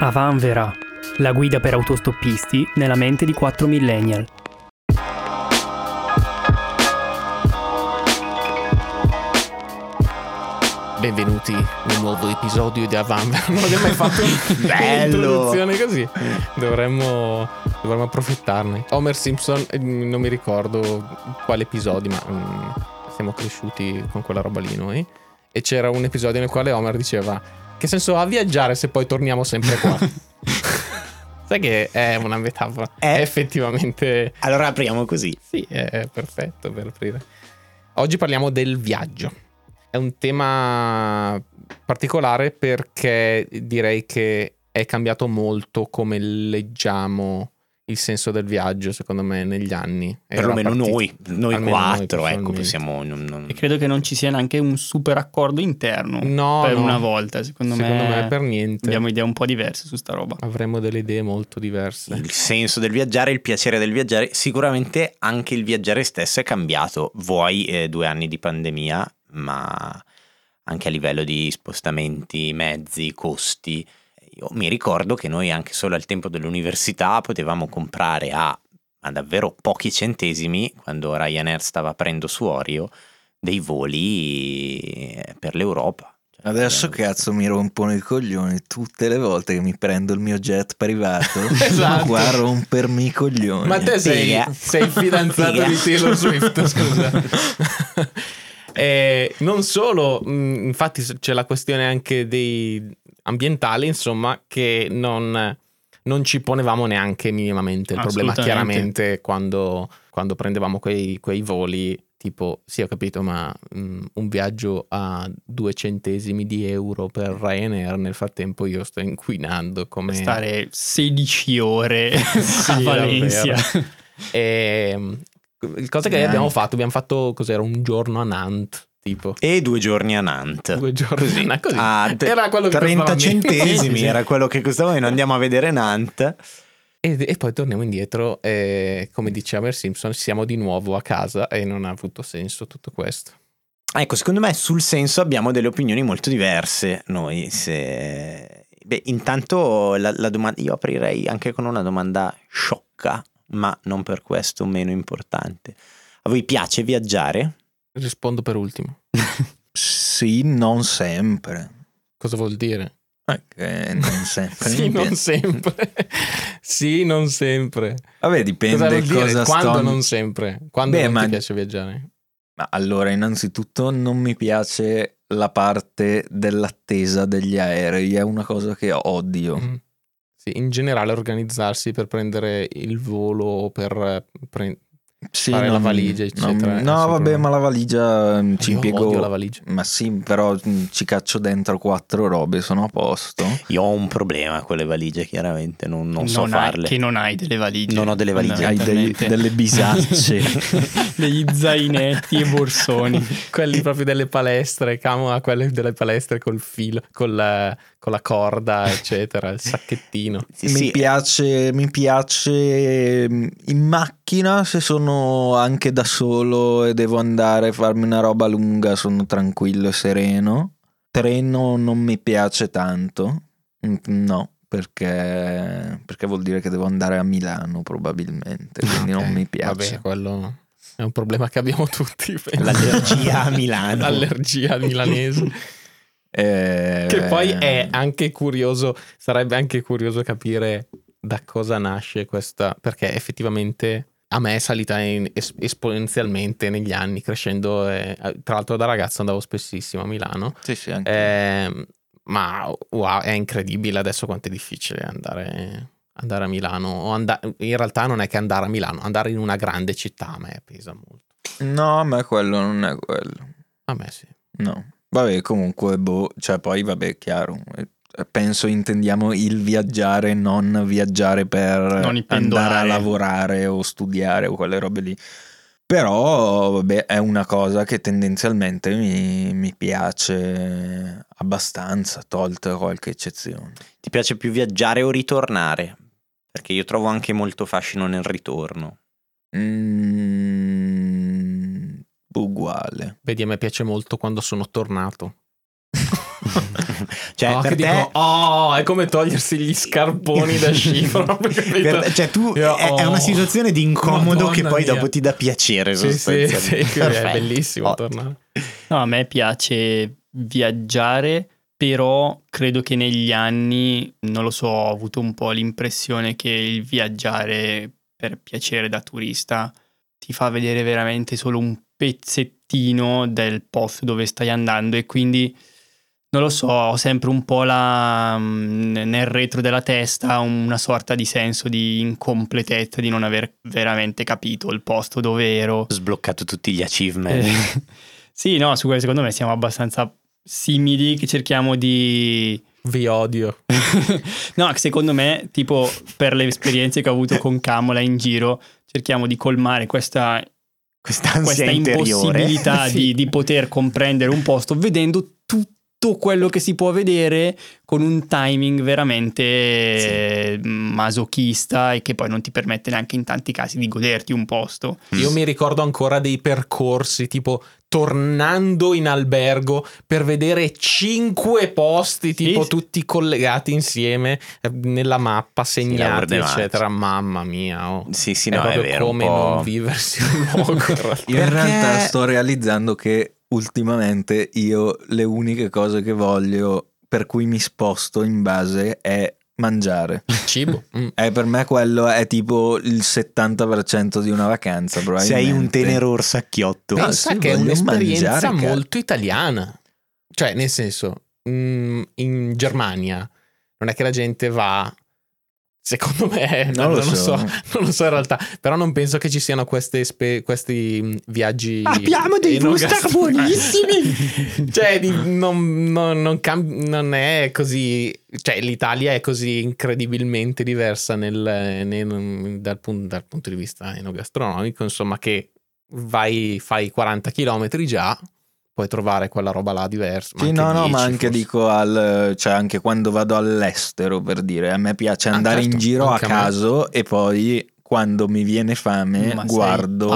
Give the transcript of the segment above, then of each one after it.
Avanvera, la guida per autostoppisti nella mente di 4 millennial. Benvenuti in un nuovo episodio di Avanvera. Non abbiamo mai fatto Bello! un'introduzione così. Dovremmo, dovremmo approfittarne. Homer Simpson, eh, non mi ricordo quale episodio, ma mm, siamo cresciuti con quella roba lì noi. E c'era un episodio nel quale Homer diceva: Che senso ha viaggiare se poi torniamo sempre qua? Sai che è una metafora. Eh. È effettivamente. Allora apriamo così. Sì, è perfetto per aprire. Oggi parliamo del viaggio. È un tema particolare perché direi che è cambiato molto come leggiamo il senso del viaggio, secondo me, negli anni. Perlomeno noi, noi almeno quattro, noi, ecco, possiamo... non- non- E credo che non ci sia neanche un super accordo interno No, per no. una volta. Secondo, Secondo me, me per niente. abbiamo idee un po' diverse su sta roba. Avremmo delle idee molto diverse. Il senso del viaggiare, il piacere del viaggiare, sicuramente anche il viaggiare stesso è cambiato. Vuoi eh, due anni di pandemia, ma anche a livello di spostamenti, mezzi, costi. Io mi ricordo che noi anche solo al tempo dell'università potevamo comprare a, a davvero pochi centesimi, quando Ryanair stava aprendo su Orio, dei voli eh, per l'Europa. Cioè, Adesso cazzo mi rompono i coglioni tutte le volte che mi prendo il mio jet privato. Esatto. Qua a rompermi i coglioni. Ma te sei, sei il fidanzato Figa. di Taylor Swift, scusa. Eh, non solo, mh, infatti c'è la questione anche dei ambientali, insomma, che non, non ci ponevamo neanche minimamente il problema. Chiaramente quando, quando prendevamo quei, quei voli, tipo, sì ho capito, ma mh, un viaggio a due centesimi di euro per Ryanair, nel frattempo io sto inquinando come... Stare 16 ore Sì, a Valencia. E, il cosa che abbiamo fatto, abbiamo fatto cos'era un giorno a Nantes, tipo E due giorni a Nantes. due giorni Così. a Nantes, così. Ah, Era quello che 30 costava meno. centesimi era quello che costava e noi andiamo a vedere Nantes. E, e poi torniamo indietro e come diceva Homer Simpson siamo di nuovo a casa e non ha avuto senso tutto questo. Ecco, secondo me sul senso abbiamo delle opinioni molto diverse noi. Se... Beh, intanto la, la domanda, io aprirei anche con una domanda sciocca, ma non per questo meno importante. A voi piace viaggiare? Rispondo per ultimo. Sì, non sempre. Cosa vuol dire? Eh, che non sempre. sì, non sempre. sì, non sempre. Vabbè, dipende Cosa dire? cosa Quando sto... non sempre? Quando Beh, non ma- ti piace viaggiare? Ma allora, innanzitutto non mi piace la parte dell'attesa degli aerei, è una cosa che odio. Mm. Sì, in generale organizzarsi per prendere il volo o per eh, pre- Sì, Fare la non- valigia, eccetera, non- è no, vabbè, ma la valigia mm, ci impiego. odio la valigia. Ma sì, però mm, ci caccio dentro quattro robe, sono a posto. Io ho un problema con le valigie, chiaramente, non, non so hai- farle. che non hai delle valigie. Non ho delle valigie. Hai dei- delle bisacce. Degli zainetti e borsoni. Quelli proprio delle palestre, camo a quelle delle palestre col filo, col, eh, con la corda, eccetera, il sacchettino. Sì, mi, sì, piace, mi piace mm, in macchina se sono anche da solo e devo andare a farmi una roba lunga, sono tranquillo e sereno. Treno non mi piace tanto, Mm, no, perché, perché vuol dire che devo andare a Milano probabilmente, quindi non Ok, mi piace. Vabbè, quello è un problema che abbiamo tutti. penso. L'allergia a Milano. L'allergia milanese. Eh, Che poi è anche curioso, sarebbe anche curioso capire da cosa nasce questa, perché effettivamente a me è salita in- es- esponenzialmente negli anni, crescendo, e, tra l'altro da ragazzo andavo spessissimo a Milano, Sì, sì, anche- Ehm, ma wow, è incredibile adesso quanto è difficile andare, andare a Milano, o anda- in realtà non è che andare a Milano, andare in una grande città a me pesa molto, No, ma quello non è quello. a me sì. No. Vabbè, comunque, boh, cioè poi, vabbè, chiaro. eh, Penso intendiamo il viaggiare, non viaggiare per Non andare a lavorare o studiare o quelle robe lì. Però, vabbè, è una cosa che tendenzialmente mi, mi piace abbastanza, tolta qualche eccezione. Ti piace più viaggiare o ritornare? Perché io trovo anche molto fascino nel ritorno. Mm, uguale. Vedi, a me piace molto quando sono tornato. Cioè, Oh, per te, dico, oh, è come togliersi gli scarponi da sci. per- cioè, tu Io, è, è oh, una situazione di incomodo Madonna che poi mia. dopo ti dà piacere. Sì, sì, sì, è Perfetto. bellissimo Ottimo. tornare. No, a me piace viaggiare, però credo che negli anni, non lo so, ho avuto un po' l'impressione che il viaggiare per piacere da turista ti fa vedere veramente solo un pezzettino del posto dove stai andando e quindi non lo so, ho sempre un po' la, mm, nel retro della testa una sorta di senso di incompletezza, di non aver veramente capito il posto dove ero. Sbloccato tutti gli achievement. Eh, sì, no, su questo secondo me siamo abbastanza simili, che cerchiamo di... Vi odio. no, secondo me, tipo, per le esperienze che ho avuto con Camola in giro, cerchiamo di colmare questa, Questa questa interiore. impossibilità Sì. di, di poter comprendere un posto vedendo tutto quello che si può vedere con un timing veramente eh, masochista e che poi non ti permette neanche in tanti casi di goderti un posto. Io mi ricordo ancora dei percorsi, tipo tornando in albergo per vedere cinque posti, tipo Sì. tutti collegati insieme eh, nella mappa, segnati, di eccetera. Mamma mia, oh. Sì, sì, è no, è proprio vero. come un po'... non viversi un luogo. in realtà sto realizzando che ultimamente io le uniche cose che voglio, per cui mi sposto in base, è mangiare. Cibo. Mm. E per me quello è tipo il 70% di una vacanza, probabilmente. Sei un tenero orsacchiotto. No, Pensa sì, che è un'esperienza mangiare, cara. molto italiana. Cioè, nel senso, mm, in Germania non è che la gente va. Secondo me, Non non, lo non lo so. so, non lo so in realtà, però non penso che ci siano queste espe- questi mm, viaggi. Abbiamo dei wuster buonissimi! cioè, non- non cam- non è così. Cioè, l'Italia è così incredibilmente diversa nel- nel- dal, pun- dal punto di vista enogastronomico. Insomma, che vai, fai 40 km già, puoi trovare quella roba là diversa. Sì, no, no, 10 ma anche forse. dico al, cioè anche quando vado all'estero per dire, a me piace Ah, andare in certo, giro a anche a caso e poi quando mi viene fame Ma guardo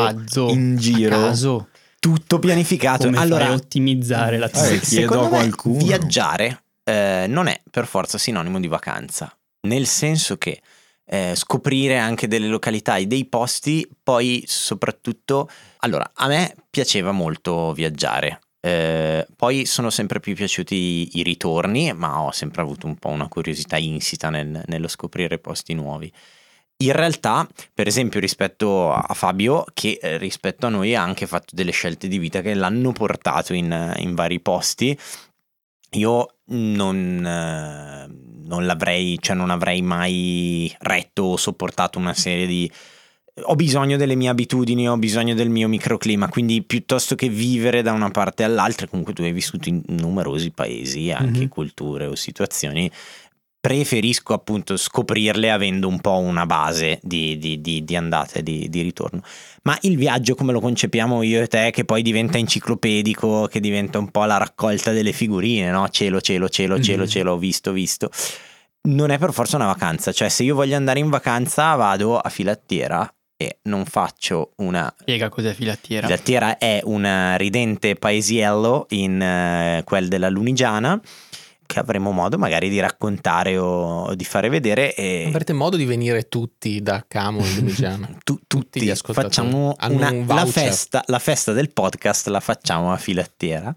in a giro. caso. Tutto pianificato. Come allora, fai a ottimizzare la Eh, tua chiedo secondo a qualcuno. viaggiare eh, non è per forza sinonimo di vacanza, nel senso che eh, scoprire anche delle località e dei posti, poi soprattutto, allora, a me piaceva molto viaggiare. Eh, poi sono sempre più piaciuti i, i ritorni, ma ho sempre avuto un po' una curiosità insita nel- nello scoprire posti nuovi. In realtà, per esempio, rispetto a Fabio, che eh, rispetto a noi ha anche fatto delle scelte di vita che l'hanno portato in, in vari posti, io non, eh, non l'avrei, cioè non avrei mai retto o sopportato una serie di... Ho bisogno delle mie abitudini, ho bisogno del mio microclima, quindi piuttosto che vivere da una parte all'altra, comunque tu hai vissuto in numerosi paesi, anche Mhm. culture o situazioni, preferisco appunto scoprirle avendo un po' una base di, di- di- di andata e di, di ritorno. Ma il viaggio come lo concepiamo io e te, che poi diventa enciclopedico, che diventa un po' la raccolta delle figurine, no? Cielo, cielo, cielo, cielo, Mhm. cielo, ho visto, visto. Non è per forza una vacanza, cioè se io voglio andare in vacanza vado a Filattiera e non faccio una... Spiega cos'è filattiera. Filattiera è un ridente paesiello in eh, quel della Lunigiana che avremo modo magari di raccontare o, di fare vedere e Avrete modo di venire tutti da Camo in Luciana. tu- tutti. Gli ascoltatori. Facciamo una- un la, festa, la festa del podcast la facciamo a Filattiera.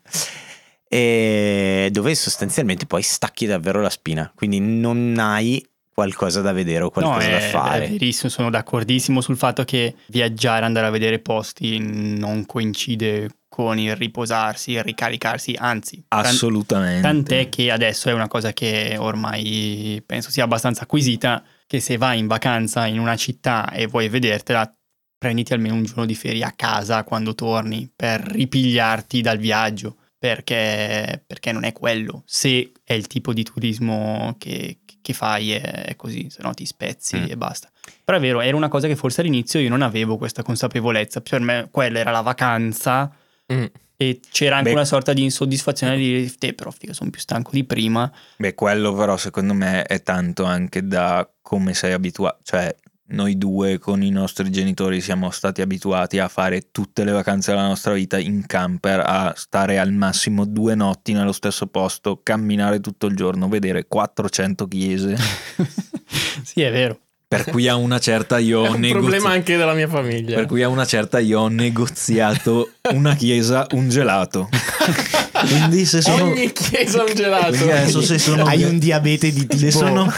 E dove sostanzialmente poi stacchi davvero la spina. Quindi non hai qualcosa da vedere o qualcosa no, da è, fare è verissimo, sono d'accordissimo sul fatto che viaggiare, andare a vedere posti non coincide con il riposarsi, il ricaricarsi, anzi, Assolutamente. tant'è che adesso è una cosa che ormai penso sia abbastanza acquisita, che se vai in vacanza in una città e vuoi vedertela, prenditi almeno un giorno di ferie a casa quando torni per ripigliarti dal viaggio, perché, perché non è quello. Se è il tipo di turismo che, che fai è, così, se no ti spezzi Mm. e basta. Però è vero, era una cosa che forse all'inizio io non avevo questa consapevolezza, per me quella era la vacanza Mm. e c'era anche Beh. una sorta di insoddisfazione di dire, te però figa, sono più stanco di prima. Beh, quello però secondo me è tanto anche da come sei abituato, cioè noi due con i nostri genitori siamo stati abituati a fare tutte le vacanze della nostra vita in camper, a stare al massimo due notti nello stesso posto, camminare tutto il giorno, vedere 400 chiese. sì, è vero. Per cui a una certa io ho un negoziato. problema anche della mia famiglia. Per cui a una certa io ho negoziato una chiesa, un gelato. Quindi se sono. Ogni chiesa gelato. Adesso se sono. Hai un diabete di tipo se sono,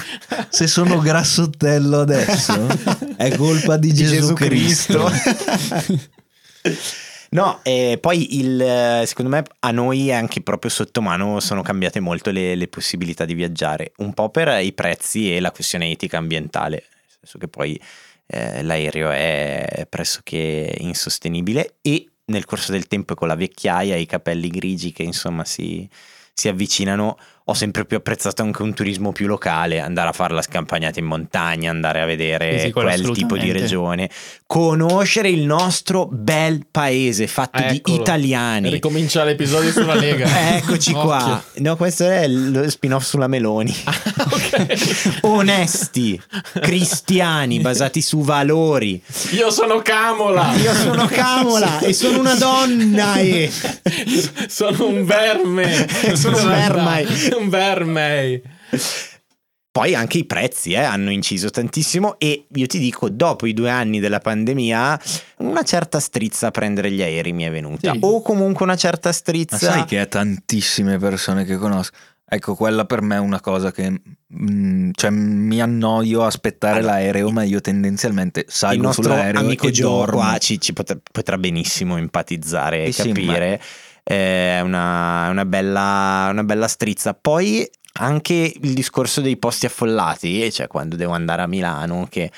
se sono grassottello adesso è colpa di, di Gesù, Cristo. No, e poi il, eh, secondo me a noi anche proprio sotto mano sono cambiate molto le, le possibilità di viaggiare, un po' per i prezzi e la questione etica ambientale, nel senso che poi eh, l'aereo è pressoché insostenibile e nel corso del tempo e con la vecchiaia e i capelli grigi che insomma si, si avvicinano, ho sempre più apprezzato anche un turismo più locale, andare a fare la scampagnata in montagna, andare a vedere Sì, quel tipo di regione, conoscere il nostro bel paese fatto di Eccolo. italiani. Ricomincia l'episodio sulla Lega. Eccoci qua. No, questo è lo spin-off sulla Meloni. ok. Onesti, cristiani, basati su valori. Io sono Camola. Io sono Camola e sono una donna. E... sono un verme. Sono un verme. Un verme. Poi anche i prezzi eh, hanno inciso tantissimo e io ti dico, dopo i due anni della pandemia, una certa strizza a prendere gli aerei mi è venuta. Sì. O comunque una certa Ma strizza... sai che è tantissime persone che conosco. Ecco, quella per me è una cosa che mm, cioè, mi annoio a aspettare Allora, l'aereo, ma io tendenzialmente salgo sull'aereo amico e dormo. qua ci, ci potrà, potrà benissimo empatizzare e Eh sì, capire. È una, una bella, una bella strizza. Poi anche il discorso dei posti affollati, cioè quando devo andare a Milano, che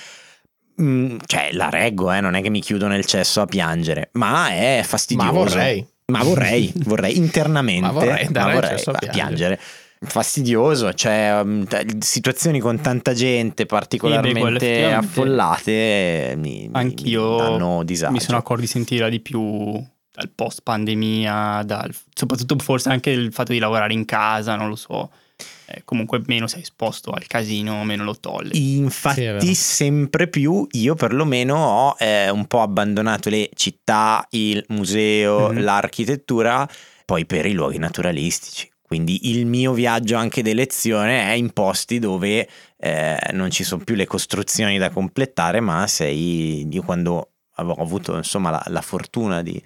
mm, cioè la reggo, eh, non è che mi chiudo nel cesso a piangere, ma è fastidioso. Ma vorrei. Ma vorrei, vorrei internamente, Ma vorrei andare ma vorrei a piangere. piangere. Fastidioso, cioè um, t- situazioni con tanta gente particolarmente affollate mi, mi- Anch'io mi danno disagio. mi sono accorto di sentirla di più dal post pandemia, dal, soprattutto forse anche il fatto di lavorare in casa, non lo so. Eh, comunque meno sei esposto al casino, meno lo tolli. Sì, Infatti, vero. sempre più io perlomeno ho eh, un po' abbandonato le città, il museo, Mhm. l'architettura, poi per i luoghi naturalistici. Quindi il mio viaggio anche d'elezione è in posti dove eh, non ci sono più le costruzioni da completare, ma sei io quando avevo avuto insomma la, la fortuna di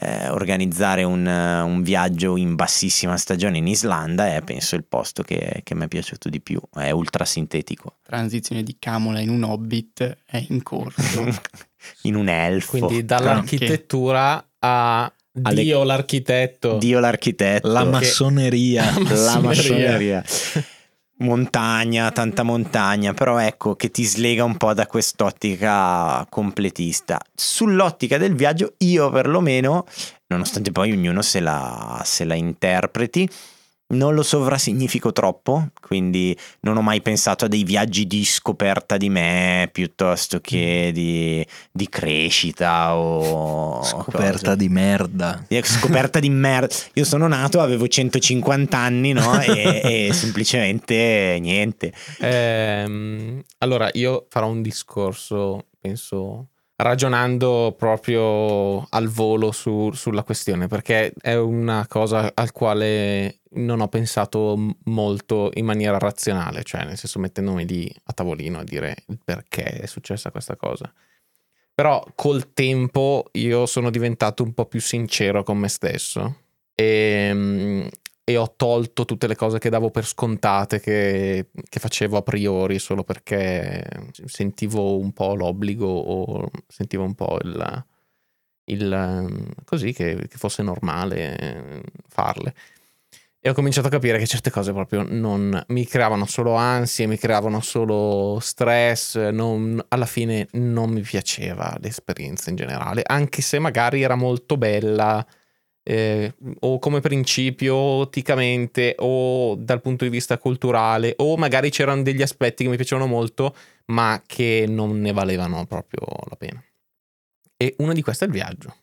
eh, organizzare un, eh, un viaggio in bassissima stagione in Islanda è penso il posto che, che mi è piaciuto di più, è ultra sintetico, Transizione di Camola in un hobbit è in corso. in un elfo, Quindi dall'architettura a Alle- Dio l'architetto. Dio l'architetto, La massoneria. la massoneria. massoneria. Montagna, tanta montagna, però ecco che ti slega un po' da quest'ottica completista. Sull'ottica del viaggio, io perlomeno, nonostante poi ognuno se la, se la interpreti, non lo sovrasignifico troppo, quindi non ho mai pensato a dei viaggi di scoperta di me piuttosto che di, di crescita o Scoperta cose. di merda. Scoperta di merda. Io sono nato, avevo 150 anni, no? E, e semplicemente niente. Ehm, allora, io farò un discorso, penso, ragionando proprio al volo su- sulla questione, perché è una cosa al quale non ho pensato molto in maniera razionale, cioè nel senso mettendomi lì a tavolino a dire perché è successa questa cosa. Però col tempo io sono diventato un po' più sincero con me stesso e, mm, e ho tolto tutte le cose che davo per scontate, che, che facevo a priori solo perché sentivo un po' l'obbligo o sentivo un po' il, il, ehm, così che, che fosse normale eh, farle. E ho cominciato a capire che certe cose proprio non mi creavano solo ansie, mi creavano solo stress, non- alla fine non mi piaceva l'esperienza in generale, anche se magari era molto bella eh, o come principio, otticamente, o dal punto di vista culturale, o magari c'erano degli aspetti che mi piacevano molto, ma che non ne valevano proprio la pena. E uno di questi è il viaggio.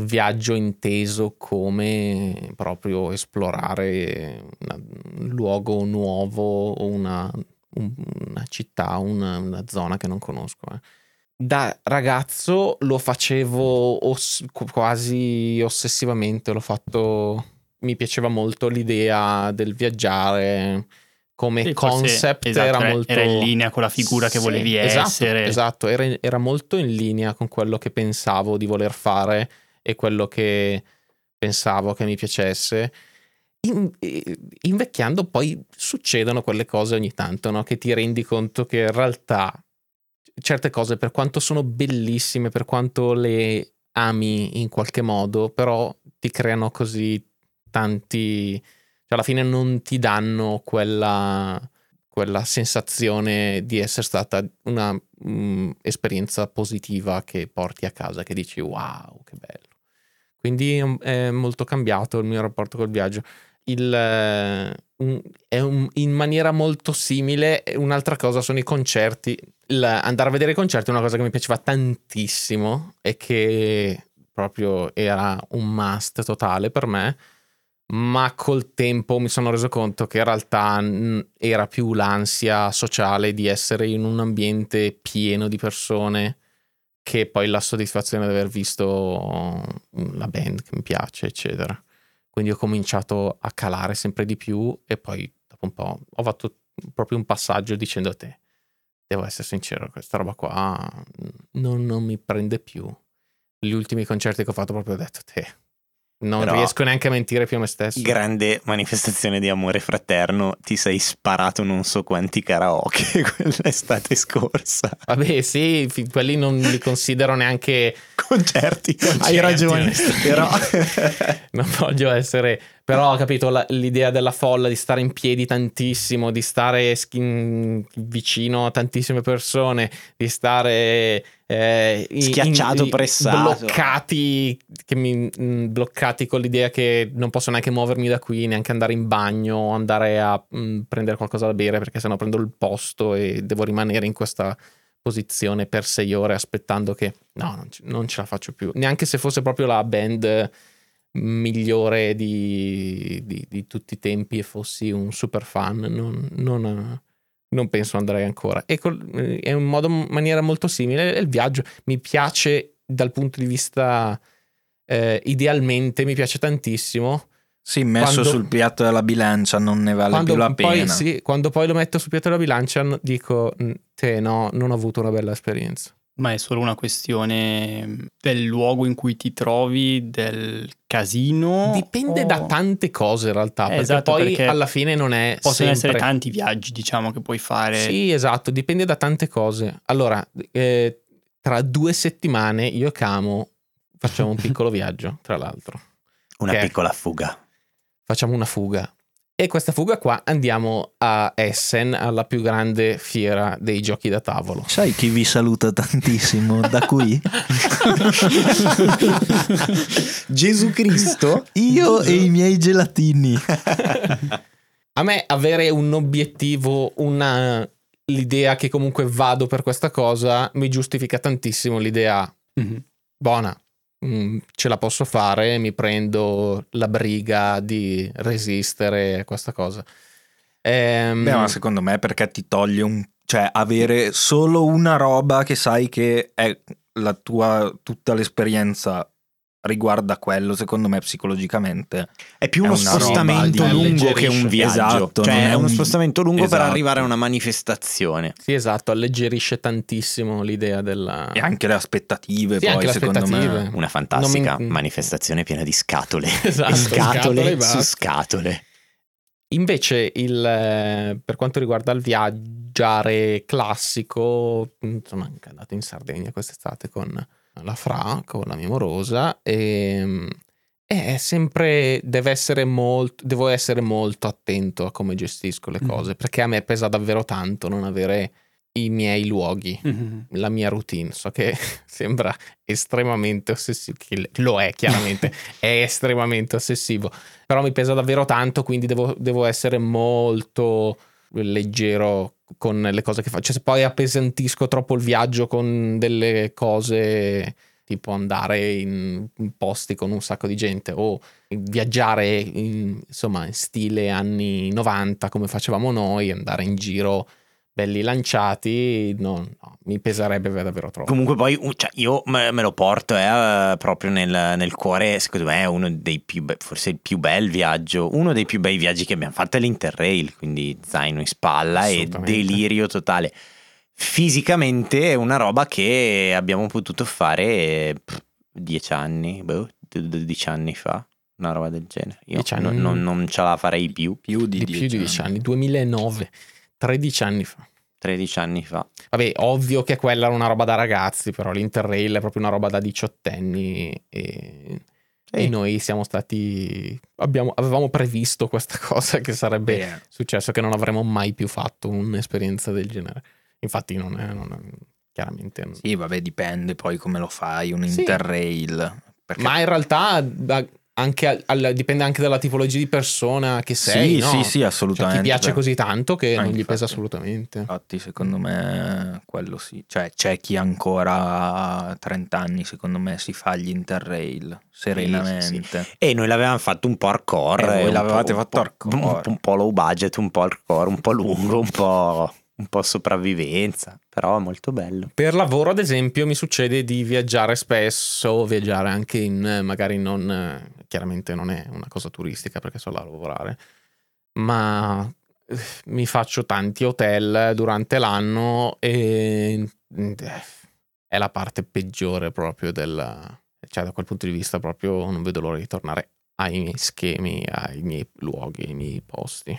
Viaggio inteso come proprio esplorare una- un luogo nuovo o una un- una città, una, una zona che non conosco. eh. Da ragazzo lo facevo oss- quasi ossessivamente, l'ho fatto, mi piaceva molto l'idea del viaggiare come Sì, forse, concept, esatto, era era- molto... era in linea con la figura che Sì, volevi esatto, essere. Esatto, era, era molto in linea con quello che pensavo di voler fare e quello che pensavo che mi piacesse. In- invecchiando poi succedono quelle cose ogni tanto, no? Che ti rendi conto che in realtà certe cose, per quanto sono bellissime, per quanto le ami in qualche modo, però ti creano così tanti... Cioè alla fine non ti danno quella, quella sensazione di essere stata una mm, esperienza positiva che porti a casa, che dici wow, che bello. Quindi è molto cambiato il mio rapporto col viaggio. Il, eh, è un- in maniera molto simile. Un'altra cosa sono i concerti. Il andare a vedere i concerti è una cosa che mi piaceva tantissimo e che proprio era un must totale per me. Ma col tempo mi sono reso conto che in realtà era più l'ansia sociale di essere in un ambiente pieno di persone che poi la soddisfazione di aver visto la band che mi piace, eccetera. Quindi ho cominciato a calare sempre di più e poi dopo un po' ho fatto proprio un passaggio dicendo a te, devo essere sincero, questa roba qua non, non mi prende più. Gli ultimi concerti che ho fatto proprio ho detto te, non Però- riesco neanche a mentire più a me stesso. Grande manifestazione di amore fraterno, ti sei sparato non so quanti karaoke quell'estate scorsa. Vabbè, sì, quelli non li considero neanche Concerti, hai Concerti, ragione, onestamente. però non voglio essere però ho capito la- l'idea della folla di stare in piedi tantissimo di stare sch- vicino a tantissime persone di stare eh, Schiacciato, in- pressato. bloccati che mi- mh, bloccati con l'idea che non posso neanche muovermi da qui neanche andare in bagno o andare a mh, prendere qualcosa da bere perché sennò prendo il posto e devo rimanere in questa posizione per sei ore aspettando che no non, ce- non ce la faccio più neanche se fosse proprio la band migliore di, di- di tutti i tempi e fossi un super fan, non, non- non penso andrei ancora. E col- è in modo, maniera molto simile. Il viaggio mi piace dal punto di vista eh, idealmente, mi piace tantissimo. Sì, messo Quando- sul piatto della bilancia non ne vale Quando più la poi, pena. sì, quando poi lo metto sul piatto della bilancia, dico: "Mm, Te no, non ho avuto una bella esperienza. Ma è solo una questione del luogo in cui ti trovi, del casino. Dipende o- da tante cose in realtà. Eh, perché esatto, poi perché alla fine non è. Possono essere sempre- tanti viaggi, diciamo, che puoi fare. Sì, esatto, dipende da tante cose. Allora, eh, tra due settimane io e Camo facciamo un piccolo viaggio, tra l'altro. una piccola fuga. Facciamo una fuga. E questa fuga qua andiamo a Essen, alla più grande fiera dei giochi da tavolo. Sai chi vi saluta tantissimo da qui? Gesù Cristo? Io e i miei gelatini. A me avere un obiettivo, una, l'idea che comunque vado per questa cosa, mi giustifica tantissimo l'idea Mhm. buona, ce la posso fare, mi prendo la briga di resistere a questa cosa. Ehm, Beh, ma secondo me perché ti toglie un... Cioè, avere solo una roba che sai che è la tua... tutta l'esperienza riguarda quello, secondo me psicologicamente. È più È uno roba spostamento lungo che un viaggio. Esatto, cioè è è uno un- spostamento lungo per Esatto. arrivare a una manifestazione. Sì, esatto, alleggerisce tantissimo l'idea della... E anche le aspettative, Sì, poi, anche le secondo aspettative. me. Una fantastica mi- manifestazione piena di scatole. Esatto, scatole, scatole su scatole. Invece, il, eh, per quanto riguarda il viaggiare classico, sono anche andato in Sardegna quest'estate con la Fra, con la mia morosa, e è sempre, deve essere molto, devo essere molto attento a come gestisco le Mm. cose, perché a me pesa davvero tanto non avere i miei luoghi Mhm. la mia routine. So che sembra estremamente ossessivo, lo è chiaramente, è estremamente ossessivo, però mi pesa davvero tanto, quindi devo, devo essere molto leggero con le cose che faccio. Cioè, se poi appesantisco troppo il viaggio con delle cose tipo andare in posti con un sacco di gente o viaggiare in, insomma in stile anni 90 come facevamo noi, andare in giro belli lanciati, no, no, mi peserebbe davvero troppo. Comunque poi cioè, io me, me lo porto eh, proprio nel, nel cuore, secondo me è uno dei più, be- forse il più bel viaggio, uno dei più bei viaggi che abbiamo fatto è l'Interrail, quindi zaino in spalla e delirio totale. Fisicamente è una roba che abbiamo potuto fare pff, dieci anni, boh, dodici anni fa, una roba del genere. Io Dieci anni? non, non- non ce la farei più, Più di, di più di 10 dieci anni, 2009, 13 anni fa. 13 anni fa. Vabbè, ovvio che quella era una roba da ragazzi, però l'Interrail è proprio una roba da diciottenni e, e noi siamo stati... Abbiamo, avevamo previsto questa cosa che sarebbe Eh, successo, che non avremmo mai più fatto un'esperienza del genere. Infatti non è... Non è chiaramente... Sì, vabbè, dipende poi come lo fai, un Sì. interrail. Perché Ma in realtà da- anche al- al- dipende anche dalla tipologia di persona che sei, sì, no? sì, sì, Cioè, assolutamente. ti piace Beh, così tanto che Ah, non gli infatti. pesa assolutamente. Infatti, secondo me quello sì. Cioè, c'è chi ancora a 30 anni, secondo me, si fa gli interrail serenamente. E noi l'avevamo fatto un po' hardcore. E voi eh, un l'avevate po'- fatto un po'- hardcore. Un, un po' low budget, un po' hardcore, un po' lungo, un po', un po' sopravvivenza. Però è molto bello. Per lavoro, ad esempio, mi succede di viaggiare spesso, viaggiare anche in magari non chiaramente non è una cosa turistica perché so là a lavorare, ma eh, mi faccio tanti hotel durante l'anno e eh, è la parte peggiore proprio del cioè da quel punto di vista proprio non vedo l'ora di tornare ai miei schemi, ai miei luoghi, ai miei posti.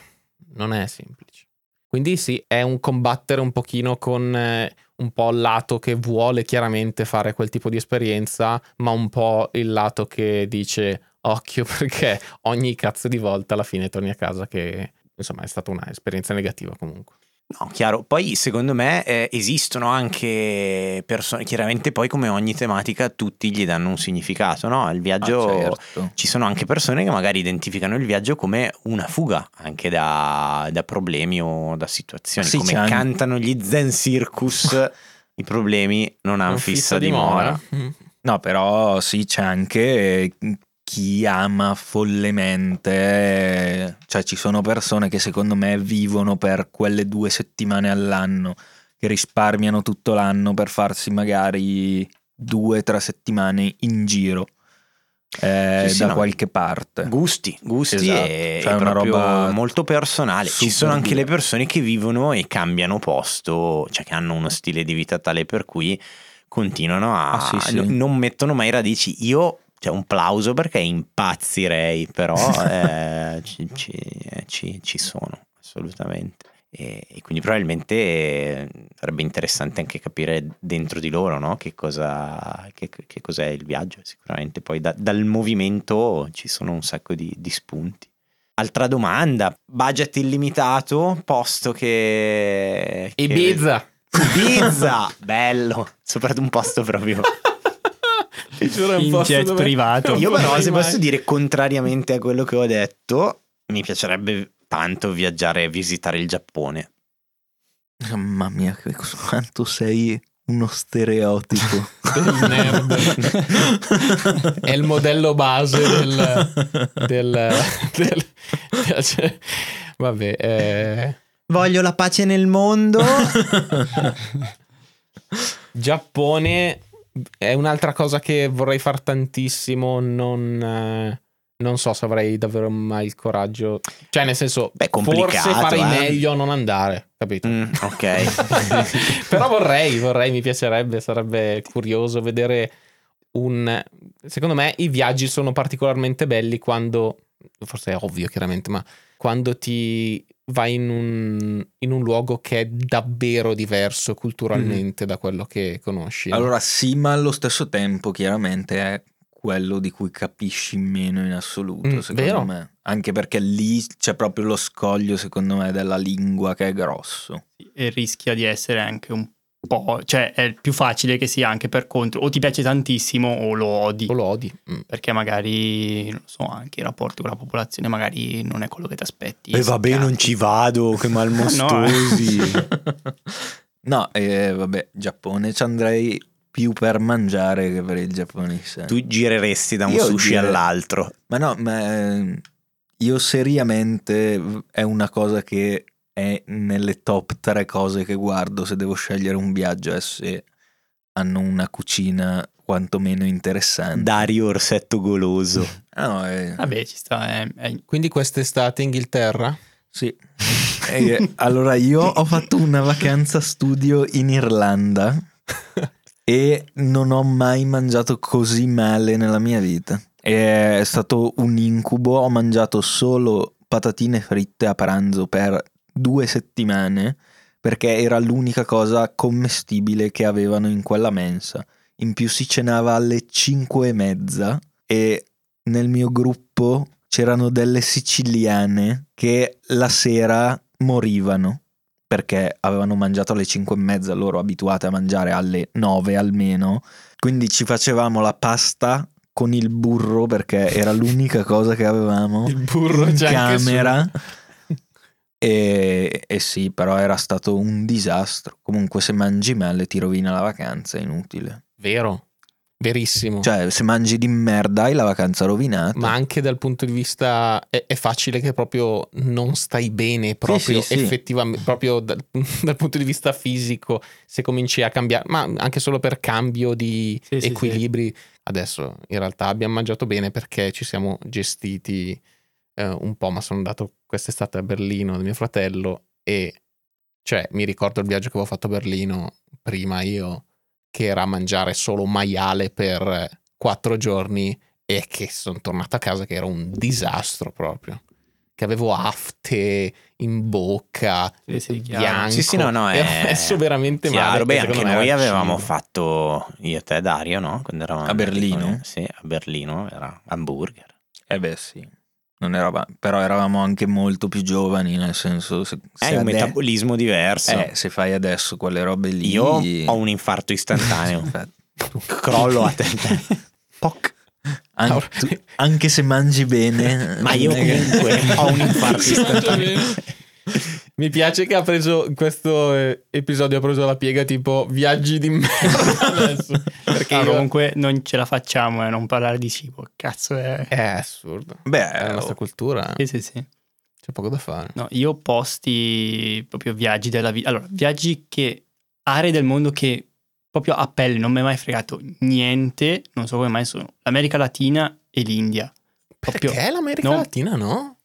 Non è semplice. Quindi sì, è un combattere un pochino con eh, un po' il lato che vuole chiaramente fare quel tipo di esperienza, ma un po' il lato che dice occhio perché ogni cazzo di volta alla fine torni a casa che insomma è stata un'esperienza negativa comunque. No, chiaro. Poi secondo me eh, esistono anche persone, chiaramente poi come ogni tematica tutti gli danno un significato, no? Il viaggio... Ah, certo. Ci sono anche persone che magari identificano il viaggio come una fuga anche da, da problemi o da situazioni, Sì, come anche- cantano gli Zen Circus, i problemi non hanno Non fissa dimora. Mm. No, però sì, c'è anche chi ama follemente, cioè ci sono persone che secondo me vivono per quelle due settimane all'anno, che risparmiano tutto l'anno per farsi magari due o tre settimane in giro eh, Sì, sì, da no. qualche parte. Gusti, gusti Esatto, e cioè è una roba molto personale. Ci sono anche dura. le persone che vivono e cambiano posto, cioè che hanno uno stile di vita tale per cui continuano a... Ah, sì, non mettono mai radici. Io, cioè un plauso perché impazzirei, però eh, ci, ci- eh, ci- ci sono, assolutamente. E, e quindi probabilmente eh, sarebbe interessante anche capire dentro di loro no? che, cosa, che, che cos'è il viaggio. Sicuramente poi da- dal movimento ci sono un sacco di, di spunti. Altra domanda, budget illimitato, posto che... che- Ibiza! Ibiza! Bello, soprattutto un posto proprio... Un In jet dove- privato. Io però se mai. posso dire contrariamente a quello che ho detto, mi piacerebbe tanto viaggiare e visitare il Giappone. Mamma mia, quanto sei uno stereotipo. del nerd. È il modello base del... del, del- cioè, vabbè, eh, Voglio la pace nel mondo. Giappone è un'altra cosa che vorrei far tantissimo, non, eh, non so se avrei davvero mai il coraggio. Cioè, nel senso, Beh, forse farei eh. meglio a non andare, capito? Mm, ok. Però vorrei, vorrei, mi piacerebbe, sarebbe curioso vedere un... Secondo me i viaggi sono particolarmente belli quando, forse è ovvio chiaramente, ma quando ti vai in un, in un luogo che è davvero diverso culturalmente da quello che conosci. no? Allora sì, ma allo stesso tempo chiaramente è quello di cui capisci meno in assoluto, Mm, secondo vero. me. Anche perché lì c'è proprio lo scoglio, secondo me, della lingua che è grosso. e rischia di essere anche un po', cioè è più facile che sia anche per contro, o ti piace tantissimo o lo odi, O lo odi. Mm. perché magari, non so, anche il rapporto con la popolazione magari non è quello che ti aspetti. E vabbè, non Cazzo. ci vado, che malmostosi. no, e vabbè, Giappone ci andrei più per mangiare che per il Giappone in sé. tu gireresti da un Io sushi gire- all'altro. Ma no, ma eh, io seriamente è una cosa che è nelle top tre cose che guardo se devo scegliere un viaggio è se hanno una cucina quantomeno interessante. Dario Orsetto goloso. Ah, no, è- Vabbè, ci sta. È, è- Quindi quest'estate Inghilterra? Sì. Eh, allora io ho fatto una vacanza studio in Irlanda e non ho mai mangiato così male nella mia vita. È stato un incubo, ho mangiato solo patatine fritte a pranzo per due settimane perché era l'unica cosa commestibile che avevano in quella mensa. In più si cenava alle 5 e mezza e nel mio gruppo c'erano delle siciliane che la sera morivano perché avevano mangiato alle 5 e mezza, loro abituate a mangiare alle 9 almeno. Quindi ci facevamo la pasta con il burro perché era l'unica cosa che avevamo Il burro in anche su. E, e sì, però era stato un disastro. Comunque, se mangi male ti rovina la vacanza, è inutile. Vero, verissimo. Cioè, se mangi di merda hai la vacanza rovinata. Ma anche dal punto di vista è, è facile che proprio non stai bene proprio sì, sì. effettivamente proprio dal, dal punto di vista fisico se cominci a cambiare ma anche solo per cambio di Sì, sì, equilibri adesso in realtà abbiamo mangiato bene perché ci siamo gestiti eh, un po' ma sono andato quest'estate a Berlino da mio fratello e cioè mi ricordo il viaggio che avevo fatto a Berlino prima io che era mangiare solo maiale per quattro giorni e che sono tornato a casa che era un disastro proprio. Che avevo afte in bocca, Sì, sì, bianco. Sì, sì, no, no, è messo veramente chiaro. male. Beh, che anche noi avevamo cibo. fatto, io e te Dario, no? Quando eravamo A Berlino? piccoli. Sì, a Berlino, era hamburger. Eh beh, sì. Non eravamo, però eravamo anche molto più giovani, nel senso... Se, se È un ade- metabolismo diverso. Eh, se fai adesso quelle robe lì... Io ho un infarto istantaneo. Crollo a te. Poc. An- tu- anche se mangi bene... Ma io comunque ho un infarto istantaneo. Mi piace che ha preso questo eh, episodio, ha preso la piega tipo viaggi di merda adesso. Perché Ah, io- comunque non ce la facciamo a non parlare di cibo. Cazzo è... è assurdo. Beh, È la nostra cultura, Sì, sì, sì. c'è poco da fare. No, io posti proprio viaggi della vita. Allora, viaggi che... Aree del mondo che proprio a pelle non mi è mai fregato niente. Non so come mai sono. L'America Latina e l'India. Proprio... Perché l'America no. Latina no?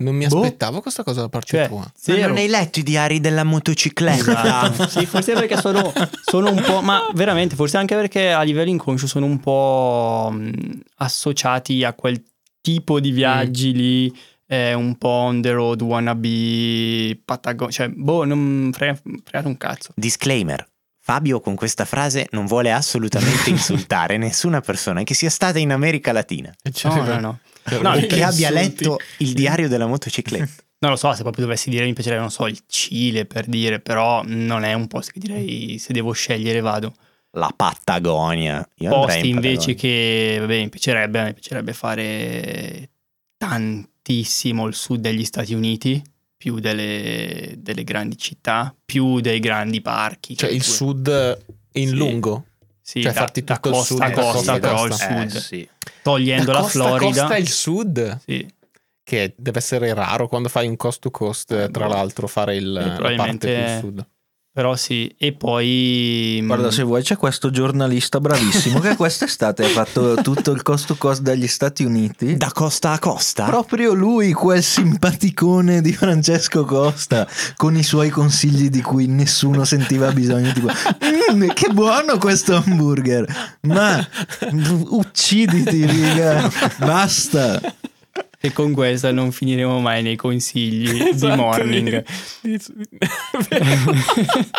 Non mi Boh. aspettavo questa cosa da parte Cioè, tua. Non hai letto i diari della motocicletta? Esatto. sì, forse perché sono, sono un po', ma veramente, forse anche perché a livello inconscio sono un po' mh, associati a quel tipo di viaggi lì, eh, un po' on the road, wannabe, Patagonia, cioè, boh, non frega, fregate un cazzo. Disclaimer. Fabio con questa frase non vuole assolutamente insultare nessuna persona che sia stata in America Latina No, no, no. No, o perché che abbia insulti. letto il diario della motocicletta. Non lo so, se proprio dovessi dire mi piacerebbe, non so, il Cile per dire, però non è un posto che direi se devo scegliere vado. La Patagonia. Io posti in invece Patagonia. che vabbè, mi piacerebbe, mi piacerebbe fare tantissimo il sud degli Stati Uniti, più delle, delle grandi città, più dei grandi parchi. Cioè il sud in Sì. lungo. sì, cioè da, farti da tutto il costa sud, a da costa, costa a però il costa. sud, Eh, sì. togliendo Da la costa Florida. costa il sud. Sì, Che deve essere raro quando fai un cost to cost, Eh, tra boh. l'altro, fare il, la parte più sud. Però sì, e poi... Guarda, mm, se vuoi c'è questo giornalista bravissimo che quest'estate ha fatto tutto il cost to cost dagli Stati Uniti. Da costa a costa? Proprio lui, quel simpaticone di Francesco Costa, con i suoi consigli di cui nessuno sentiva bisogno, tipo, "Mm, che buono questo hamburger, ma ucciditi, riga, basta. E con questa non finiremo mai nei consigli di Esatto, morning. di-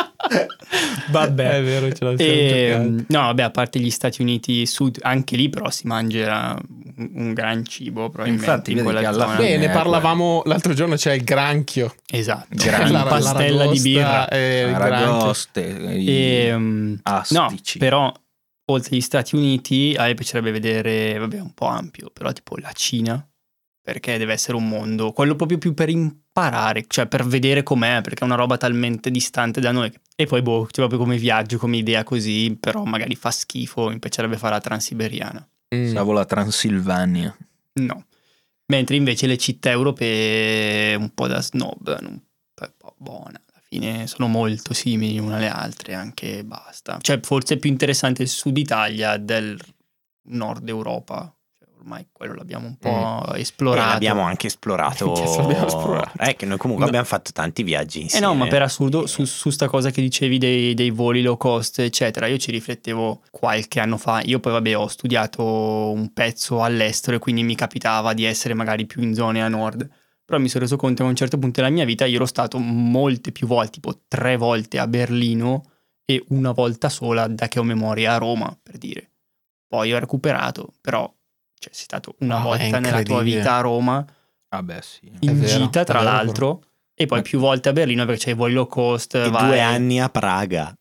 Vabbè, è vero, ce E, giocati. mm, no, vabbè, a parte gli Stati Uniti Sud, anche lì però si mangia un, un gran cibo probabilmente Infatti, in alla Beh, ne parlavamo l'altro giorno, c'è il granchio. Esatto, Grande. la pastella di birra. E il granchio. Aragoste, i E, mm, no, però oltre agli Stati Uniti a me piacerebbe vedere, vabbè, un po' ampio, però tipo la Cina, perché deve essere un mondo, quello proprio più per imparare, cioè per vedere com'è, perché è una roba talmente distante da noi. E poi, boh, cioè proprio come viaggio, come idea così, però magari fa schifo, mi piacerebbe fare la transiberiana. Mm. La Transilvania. No. Mentre invece le città europee un po' da snob, un po', buona. Alla fine sono molto simili l'una alle altre, anche basta. Cioè, forse è più interessante il sud Italia del nord Europa. Ormai quello l'abbiamo un po' E esplorato. l'abbiamo anche esplorato. Esplorato. Eh, che noi comunque No. abbiamo fatto tanti viaggi Eh insieme. no, ma per assurdo, su, su sta cosa che dicevi dei, dei voli low cost, eccetera, io ci riflettevo qualche anno fa. Io poi, vabbè, ho studiato un pezzo all'estero e quindi mi capitava di essere magari più in zone a nord. Però mi sono reso conto che a un certo punto della mia vita io ero stato molte più volte, tipo tre volte a Berlino e una volta sola da che ho memoria a Roma, per dire. Poi ho recuperato, però cioè, sei stato una Wow, è volta nella tua vita a Roma Vabbè, sì. in vero, gita, tra vero, l'altro, e poi più volte a Berlino perché c'è i voli low cost. E vai- due anni a Praga.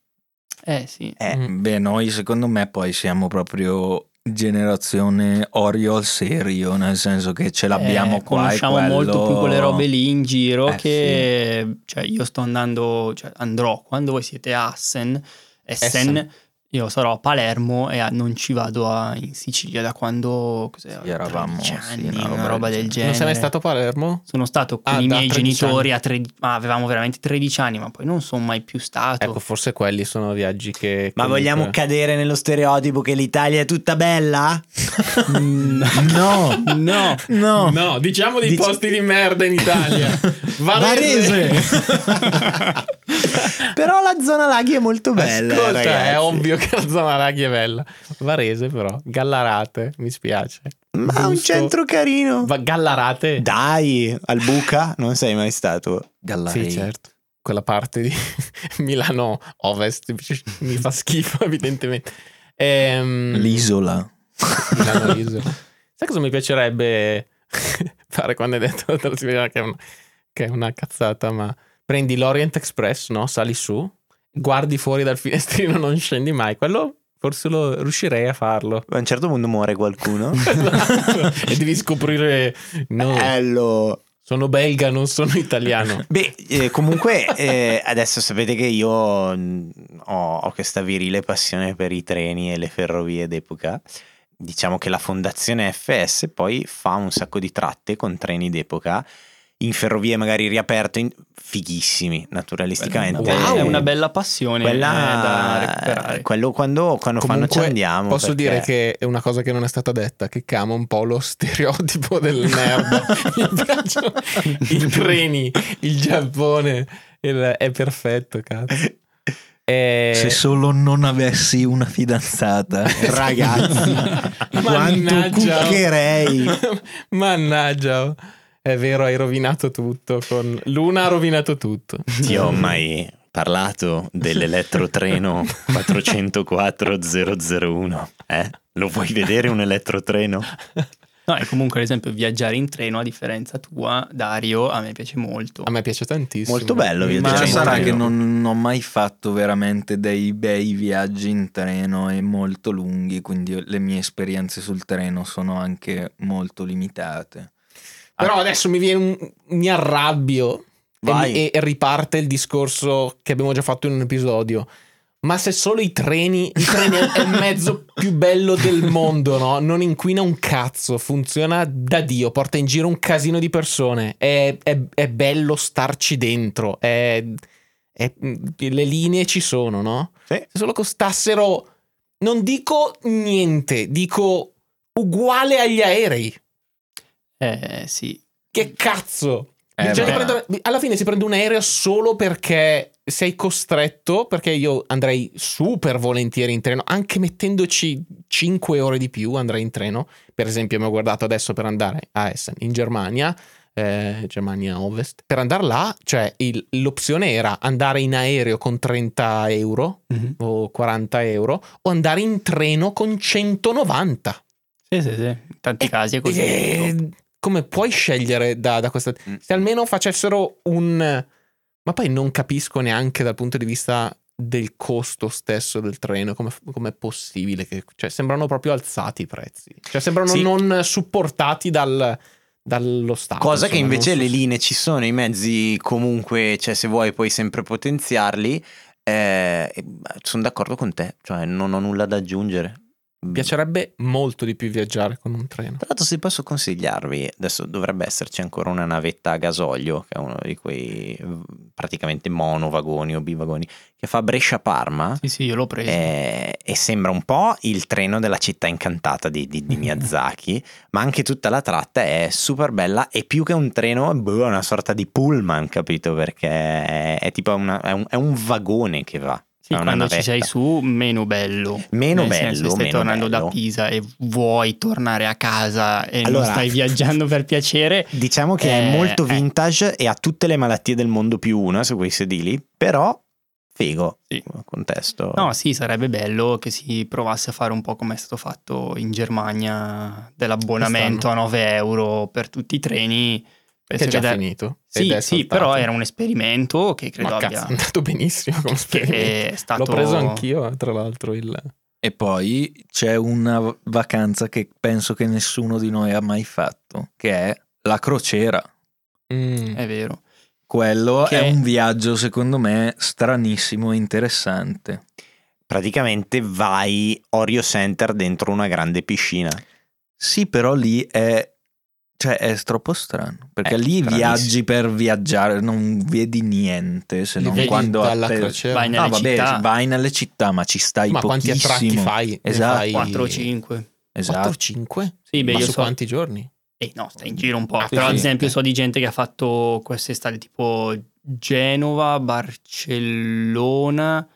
Eh sì. Eh, Mm. Beh, noi secondo me poi siamo proprio generazione Oreo al serio, nel senso che ce l'abbiamo Eh, qua. conosciamo quello- molto più quelle robe lì in giro Eh, che cioè io sto andando, cioè andrò quando voi siete a Essen, Essen, Essen. Io sarò a Palermo e non ci vado a- in Sicilia da quando cos'è, Sì, eravamo, 13 sì, anni, una roba del genere. Non sei mai stato a Palermo? Sono stato con Ah, i miei 13 genitori anni. a 13 ma avevamo veramente 13 anni, ma poi non sono mai più stato. Ecco, forse quelli sono viaggi che. ma comunque- vogliamo cadere nello stereotipo che l'Italia è tutta bella? No, no. no. No, diciamo dei Dici- posti di merda in Italia. Varese. Però la zona laghi è molto bella. Ascolta, ragazzi. è ovvio laghi è bella. Varese, però. Gallarate, mi spiace. Ma un Giusto. centro carino. Va- Gallarate? Dai, al Buca non sei mai stato. Gallarei. Sì, certo. Quella parte di Milano Ovest mi fa schifo, evidentemente. Ehm, L'isola. Milano Isola. Sai cosa mi piacerebbe fare quando hai detto che è, una, che è una cazzata, ma prendi l'Orient Express, no? Sali su, guardi fuori dal finestrino, non scendi mai. Quello forse lo riuscirei a farlo. A un certo punto muore qualcuno. Esatto. e devi scoprire no, Bello. sono belga, non sono italiano. Beh, eh, comunque eh, adesso sapete che io mh, ho, ho questa virile passione per i treni e le ferrovie d'epoca. Diciamo che la fondazione FS poi fa un sacco di tratte con treni d'epoca in ferrovie magari riaperte, in- fighissimi naturalisticamente. Quella Wow. È una bella passione eh, da recuperare. quello quando, quando fanno ci Comunque, andiamo. Posso perché- dire che è una cosa che non è stata detta, che cama un po' lo stereotipo del nerd. Mi piacciono i treni, il Giappone, il- è perfetto, cazzo. E- Se solo non avessi una fidanzata. Ragazzi, quanto Mannaggia. cuccherei. Mannaggia. È vero, hai rovinato tutto. Con... Luna ha rovinato tutto. Ti ho mai parlato dell'elettrotreno 404 Eh? Lo vuoi vedere un elettrotreno? No, e comunque, ad esempio, viaggiare in treno, a differenza tua, Dario, a me piace molto. A me piace tantissimo. Molto bello viaggiare Ma in sarà treno. che non ho mai fatto veramente dei bei viaggi in treno e molto lunghi, quindi le mie esperienze sul treno sono anche molto limitate. Però adesso mi viene un... mi arrabbio e, e riparte il discorso che abbiamo già fatto in un episodio. Ma se solo i treni, i treni è il mezzo più bello del mondo, no? Non inquina un cazzo, funziona da Dio, porta in giro un casino di persone. È, è- è bello starci dentro. è- è- le linee ci sono, no? Sì. Se solo costassero, non dico niente, dico uguale agli aerei. Eh, sì. Che cazzo? Eh, Cioè, prendo- alla fine si prende un aereo solo perché sei costretto, perché io andrei super volentieri in treno, anche mettendoci 5 ore di più andrei in treno. Per esempio, mi ho guardato adesso per andare a Essen, in Germania, eh, Germania Ovest. Per andare là, cioè il- l'opzione era andare in aereo con 30 euro o 40 euro o andare in treno con 190. Sì, sì, sì. In tanti Eh, casi è così. Eh, come puoi scegliere da, da questa... Mm. Se almeno facessero un... Ma poi non capisco neanche dal punto di vista del costo stesso del treno, come è possibile che... Cioè, sembrano proprio alzati i prezzi. Cioè, sembrano Sì. non supportati dal, dallo Stato. Cosa che insomma, invece non le so- linee ci sono, i mezzi comunque, cioè se vuoi puoi sempre potenziarli. Eh, sono d'accordo con te, cioè non ho nulla da aggiungere. Mi piacerebbe molto di più viaggiare con un treno. Tra l'altro, se posso consigliarvi, adesso dovrebbe esserci ancora una navetta a gasolio, che è uno di quei praticamente monovagoni o bivagoni, che fa Brescia-Parma. Sì, sì, io l'ho preso. eh, e sembra un po' il treno della città incantata di, di- di Miyazaki, ma anche tutta la tratta è super bella e più che un treno boh, è una sorta di pullman, capito? Perché è, è tipo una- è un, è un vagone che va. Sì, è una quando ci navetta. sei su, meno bello. Meno Nel bello, senso, stai tornando bello. da Pisa e vuoi tornare a casa e Allora- non stai viaggiando per piacere. Diciamo che è Eh, molto eh. vintage e ha tutte le malattie del mondo più una su quei sedili, però figo, Sì. contesto. No, sì, sarebbe bello che si provasse a fare un po' come è stato fatto in Germania dell'abbonamento a 9 euro per tutti i treni. Che è già da- finito. Sì, sì, però era un esperimento che credo Ma abbia... cazzo, è andato benissimo come esperimento. stato... L'ho preso anch'io, tra l'altro. Il... E poi c'è una vacanza che penso che nessuno di noi ha mai fatto, che è la crociera. Mm. È vero. Quello Che- è un viaggio, secondo me, stranissimo e interessante. Praticamente vai Orio Center dentro una grande piscina. Sì, però lì è. Cioè, è troppo strano. Perché È lì stranissimo. viaggi per viaggiare, non vedi niente se non Vedi quando dalla atte- crociera. Vai No, nelle vabbè, città. vai nelle città, ma ci stai Ma quanti pochissimo. attacchi fai? Esatto. fai 4 o 5. Esatto. 4-5? Sì, beh, Ma io su so... quanti giorni? Eh, no, stai in giro un po'. Ah, Però, sì, ad sì. esempio, so di gente che ha fatto quest'estate tipo Genova, Barcellona,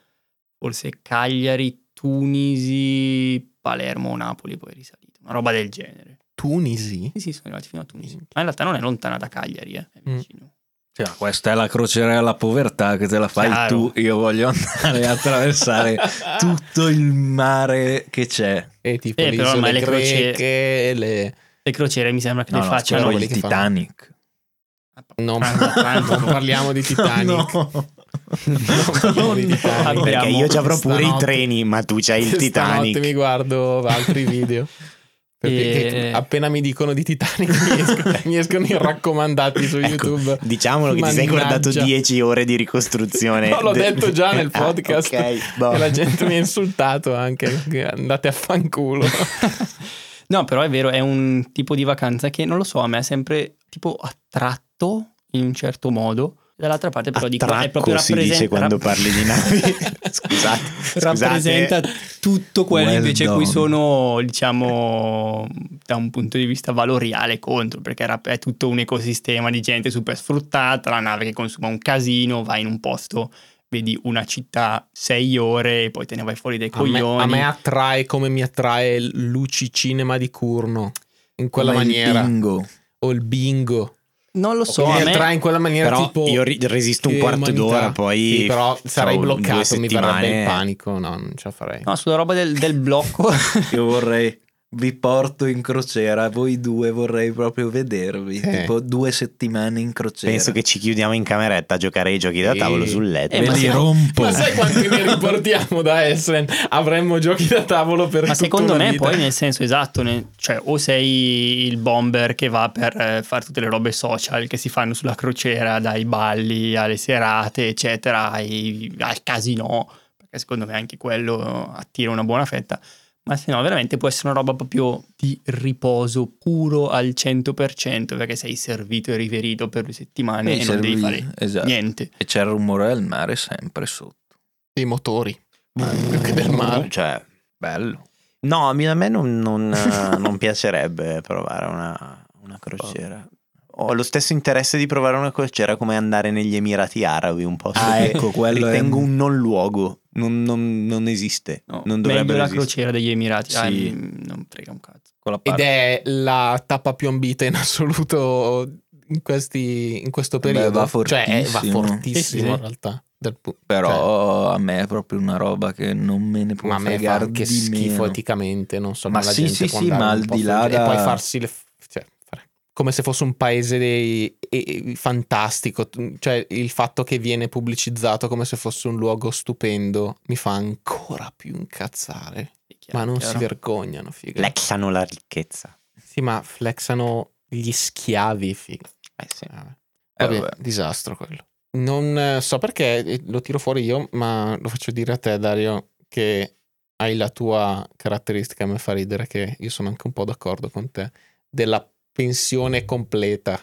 forse Cagliari, Tunisi, Palermo, Napoli, poi è risalito. Una roba del genere. Tunisi? Sì, sì, sono arrivati fino a Tunisi. Ma in realtà non è lontana da Cagliari, eh. È Mm. vicino. Cioè, questa è la crociera della povertà che te la fai Chiaro. tu. Io voglio andare a attraversare tutto il mare che c'è. E tipo Eh, le però le greche, le... Le crociere mi sembra che No, le no, facciano... il. Titanic. Non, Tranquillo. non parliamo di Titanic. No. Abbiamo- Perché io ci avrò pure i treni, ma tu c'hai il Titanic. mi guardo altri video. Perché E- appena mi dicono di Titanic mi escono, mi escono i raccomandati su Ecco, YouTube. diciamolo che ti sei Mannaggia. guardato 10 ore di ricostruzione. No, l'ho de- detto già nel Ah, podcast. ok, boh. E la gente mi ha insultato anche. che Andate a fanculo. No, però è vero, è un tipo di vacanza che non lo so, a me è sempre tipo attratto in un certo modo. Dall'altra parte però dico è proprio Attracco si dice rappresenta, quando parli di navi. scusate, rappresenta scusate. tutto quello Well invece cui done. sono, diciamo, da un punto di vista valoriale contro, perché era- è tutto un ecosistema di gente super sfruttata, la nave che consuma un casino, vai in un posto, vedi una città sei ore e poi te ne vai fuori dai A me, coglioni. a me attrae come mi attrae Luci Cinema di Curno. In quella Come il maniera. bingo. O il bingo. Non lo so, mi a me... attrae in quella maniera Però tipo. io resisto un quarto umanità. d'ora, poi Sì, però sarei bloccato, mi verrebbe il panico. No, non ce la farei. No, sulla roba del, del blocco... Io vorrei. Vi porto in crociera, voi due vorrei proprio vedervi. Eh. Tipo due settimane in crociera. Penso che ci chiudiamo in cameretta a giocare ai giochi da tavolo sul letto. Eh, ma li rompo. Ma sai quanti ne riportiamo da Essen? Avremmo giochi da tavolo per Ma secondo me vita. poi nel senso esatto, ne- cioè o sei il bomber che va per eh, fare tutte le robe social che si fanno sulla crociera, dai balli alle serate, eccetera, ai- al casino, perché secondo me anche quello attira una buona fetta. Ma se no, veramente può essere una roba proprio di riposo puro al 100%, perché sei servito e riverito per due settimane Mi e non devi fare esatto. niente. E c'è il rumore del mare sempre sotto. I motori. Più che del mare. Cioè, Bello. no, a me a me non, non, non piacerebbe provare una, una crociera. Ho lo stesso interesse di provare una crociera come andare negli Emirati Arabi, un posto Ah, che ecco, quello è- ritengo un non luogo, non, non- non esiste, No, non meglio dovrebbe la esistere. crociera degli Emirati, ah, Sì. mm, non frega un cazzo. Con la Ed è la tappa più ambita in assoluto in, questi, in questo Beh, periodo. va Cioè, eh, va fortissimo. fortissimo Sì, in realtà. Pu- Però a me è proprio una roba che non me ne può ma a me fa fregare anche schifo meno. eticamente, non so, Ma la sì, gente sì, può sì, ma al di là da- E poi farsi le... Come se fosse un paese dei, e- fantastico, cioè il fatto che viene pubblicizzato come se fosse un luogo stupendo mi fa ancora più incazzare. Ma non si vergognano, figa. Flexano la ricchezza. Sì, ma flexano gli schiavi, figa. Eh sì. Vabbè. Eh, Vabbè, vabbè. disastro quello. Non eh, so perché eh, lo tiro fuori io, ma lo faccio dire a te, Dario, che hai la tua caratteristica, mi fa ridere che io sono anche un po' d'accordo con te, della pensione completa.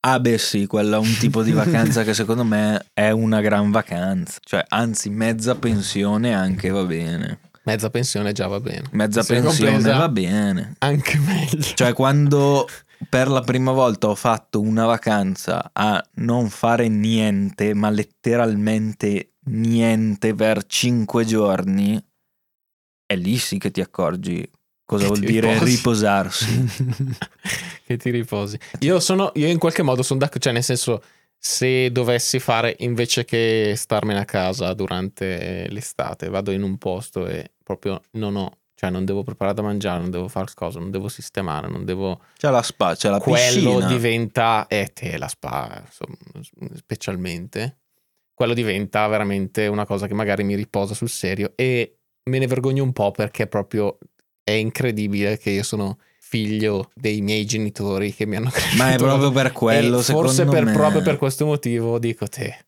Ah beh sì, quella è un tipo di vacanza che secondo me è una gran vacanza. Cioè, anzi, mezza pensione anche va bene. Mezza pensione già va bene. Mezza Se pensione va bene. Anche meglio. Cioè, quando per la prima volta ho fatto una vacanza a non fare niente, ma letteralmente niente per cinque giorni, è lì sì che ti accorgi cosa Che vuol dire riposarsi. che ti riposi. Io sono, io in qualche modo sono d'accordo, cioè nel senso, se dovessi fare invece che starmene a casa durante l'estate, vado in un posto e proprio non ho, cioè non devo preparare da mangiare, non devo fare cosa, non devo sistemare, non devo... C'è la spa, c'è la Quello piscina. diventa, e te la spa insomma, specialmente, quello diventa veramente una cosa che magari mi riposa sul serio e me ne vergogno un po' perché proprio è incredibile che io sono figlio dei miei genitori che mi hanno cresciuto. Ma è proprio per quello, E forse secondo per, me. proprio per questo motivo dico te.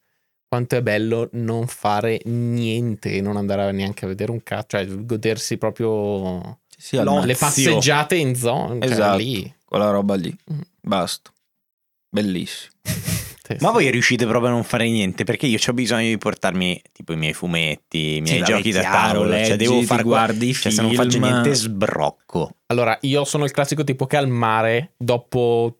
Quanto è bello non fare niente e non andare neanche a vedere un cazzo, cioè godersi proprio Sì, le passeggiate in zona, cioè Esatto. lì. quella roba lì. Mm. Basta. Bellissimo. Ma voi riuscite proprio a non fare niente? Perché io ho bisogno di portarmi tipo i miei fumetti, i miei Sì, giochi da tavolo. leggi, cioè, devo ti fare guardi i cioè, se non faccio niente, sbrocco. Allora, io sono il classico tipo che al mare, dopo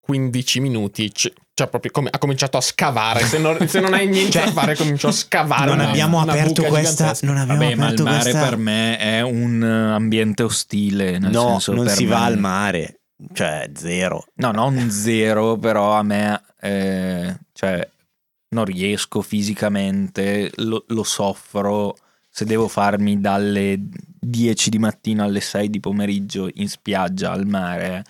15 minuti, c- cioè proprio come- ha cominciato a scavare. Se non, se non hai niente Cioè, da fare, cominciò a scavare. non una- abbiamo una aperto buca questa. Non abbiamo Vabbè, ma il aperto mare questa. per me è un eh, ambiente ostile. Nel no, senso non per si va me- al mare. Cioè, zero. No, non zero, però a me, eh, cioè, non riesco fisicamente, lo, lo soffro se devo farmi dalle 10 di mattina alle 6 di pomeriggio in spiaggia al mare,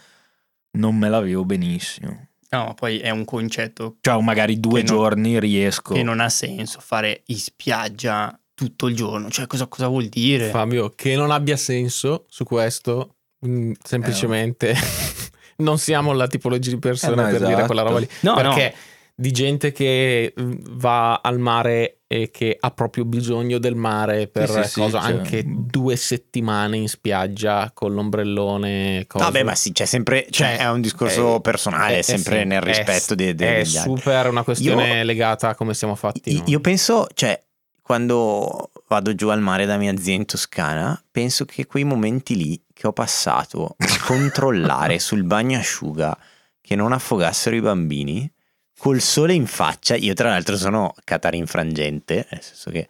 non me la vivo benissimo. No, ma poi è un concetto Cioè, magari due Che non- giorni riesco. che non ha senso fare in spiaggia tutto il giorno. Cioè, cosa, cosa vuol dire? Fabio, che non abbia senso su questo, mm, semplicemente non siamo la tipologia di persone Eh, no, per dire esatto. quella roba lì. No, perché di gente che mm, va al mare e che ha proprio bisogno del mare per Sì, sì, sì, cosa, cioè- anche due settimane in spiaggia con l'ombrellone. Cosa. Vabbè, ma sì, c'è sempre. Cioè, Cioè, è un discorso è- personale, è, sempre sì, nel è- rispetto de- de- È degli altri. super una questione Io- legata a come siamo fatti. I- noi. Io penso, cioè, quando vado giù al mare da mia zia in Toscana, penso che quei momenti lì che ho passato a controllare sul bagnasciuga che non affogassero i bambini, col sole in faccia, io tra l'altro sono catarinfrangente, nel senso che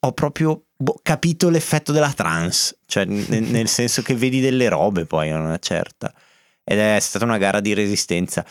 ho proprio boh, capito l'effetto della trans, cioè nel, nel senso che vedi delle robe poi a una certa. Ed è stata una gara di resistenza.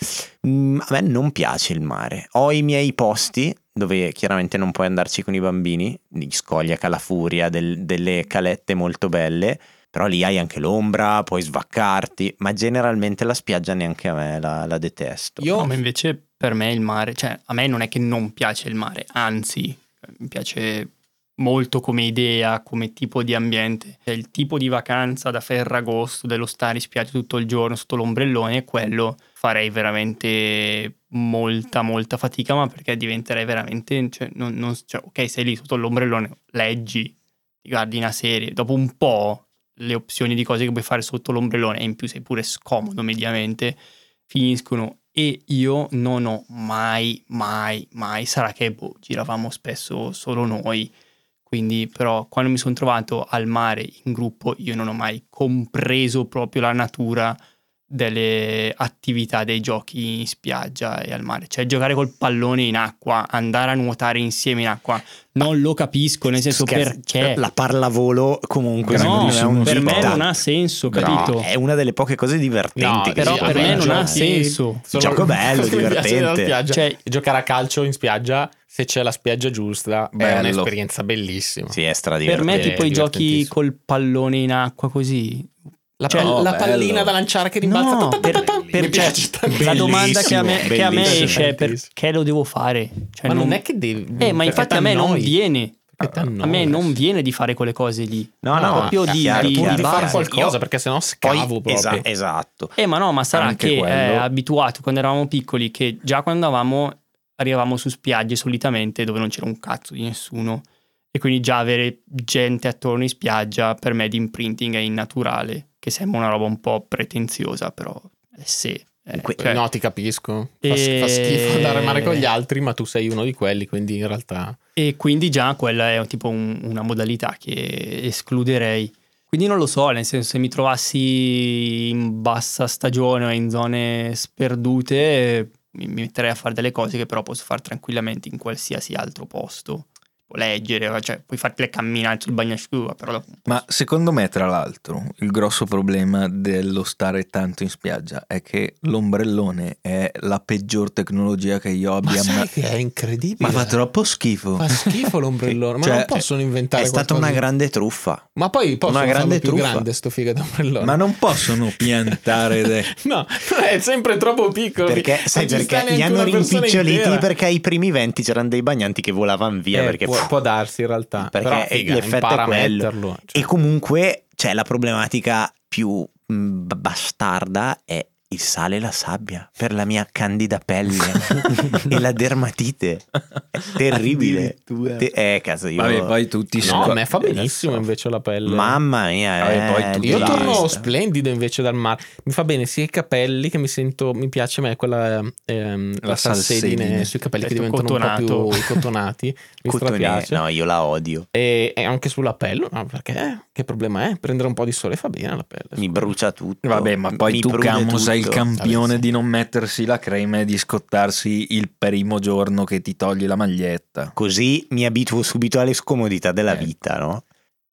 Mm, a me non piace il mare. Ho i miei posti dove chiaramente non puoi andarci con i bambini, di Scoglia, Calafuria, del- delle calette molto belle, però lì hai anche l'ombra, puoi svaccarti, ma generalmente la spiaggia neanche a me la, la detesto. Io No, ma invece per me il mare, cioè a me non è che non piace il mare, anzi mi piace molto come idea, come tipo di ambiente. Il tipo di vacanza da Ferragosto, dello stare in spiaggia tutto il giorno sotto l'ombrellone, quello farei veramente molta molta fatica, ma perché diventerei veramente, cioè, non- non- cioè, ok sei lì sotto l'ombrellone, leggi, guardi una serie, dopo un po' le opzioni di cose che puoi fare sotto l'ombrellone e in più sei pure scomodo mediamente finiscono e io non ho mai, mai, mai, sarà che boh, giravamo spesso solo noi, quindi però quando mi sono trovato al mare in gruppo io non ho mai compreso proprio la natura delle attività dei giochi in spiaggia e al mare, cioè giocare col pallone in acqua, andare a nuotare insieme in acqua, non lo capisco, nel senso Scherzo, perché La parlavolo comunque no, è un per me non ha senso, No, capito? è una delle poche cose divertenti No, però per me non ha senso. sono- Gioco bello, divertente. Cioè, giocare a calcio in spiaggia, se c'è la spiaggia giusta, è Bello. un'esperienza bellissima. Sì, è per stradivertente. me tipo i giochi col pallone in acqua così. La, Cioè, pal- la pallina da lanciare che rimbalza. No, per- per- piace cioè, la domanda che a me, che a me esce è perché lo devo fare? Cioè, Ma non è che devi. Eh, ma infatti a me non viene. A me non viene di fare quelle cose lì. No, no, proprio di, chiaro, di- di fare qualcosa, Io- perché sennò Poi, scavo proprio. esa- esatto. Eh, ma no, ma sarà Anche che quello. è abituato quando eravamo piccoli che già quando andavamo arrivavamo su spiagge solitamente dove non c'era un cazzo di nessuno E quindi già avere gente attorno in spiaggia per me di imprinting è innaturale, che sembra una roba un po' pretenziosa, però è se. eh, Que- cioè, no, ti capisco. Fa, E- fa schifo andare a mare con gli altri, ma tu sei uno di quelli, quindi in realtà... E quindi già quella è tipo un- una modalità che escluderei. Quindi non lo so, nel senso se mi trovassi in bassa stagione o in zone sperdute mi metterei a fare delle cose che però posso fare tranquillamente in qualsiasi altro posto. Leggere, cioè puoi farti le camminate sul bagnasciuga, però dopo- Ma secondo me, tra l'altro, il grosso problema dello stare tanto in spiaggia è che l'ombrellone è la peggior tecnologia che io Ma abbia sai mai. che è incredibile? Ma fa troppo schifo. Fa schifo l'ombrellone, ma Cioè, non possono inventare È stata qualcosa una grande truffa. Ma poi possono una grande più truffa. grande sto figa d'ombrellone. Ma non possono piantare. de- No, è sempre troppo piccolo. Perché, sai perché? Li hanno rimpiccioliti intera. perché ai primi venti c'erano dei bagnanti che volavano via. Eh, perché può, può darsi in realtà. Perché Però, figa, l'effetto è quello. metterlo. Cioè, E comunque c'è la problematica più bastarda è il sale e la sabbia per la mia candida pelle e la dermatite. È terribile. Te- eh, cazzo, io... Vabbè, poi tutti no, sco- a me fa benissimo invece la pelle. Mamma mia, Vabbè, eh, Io torno splendido invece dal mare. Mi fa bene sia i capelli che mi sento. Mi piace a me quella ehm, La la salsedine salsedine. sui capelli che Effetto diventano un po' cotonato. più cotonati. Mi Cotone-. No, io la odio. E, e anche sulla pelle, no? Perché che problema è? Prendere un po' di sole fa bene alla pelle. Mi brucia tutto. Vabbè, ma poi Mi tu, Camo, sei il tutto. campione di non mettersi la crema e di scottarsi il primo giorno che ti togli la maglietta. Così mi abituo subito alle scomodità della Eh. vita, no?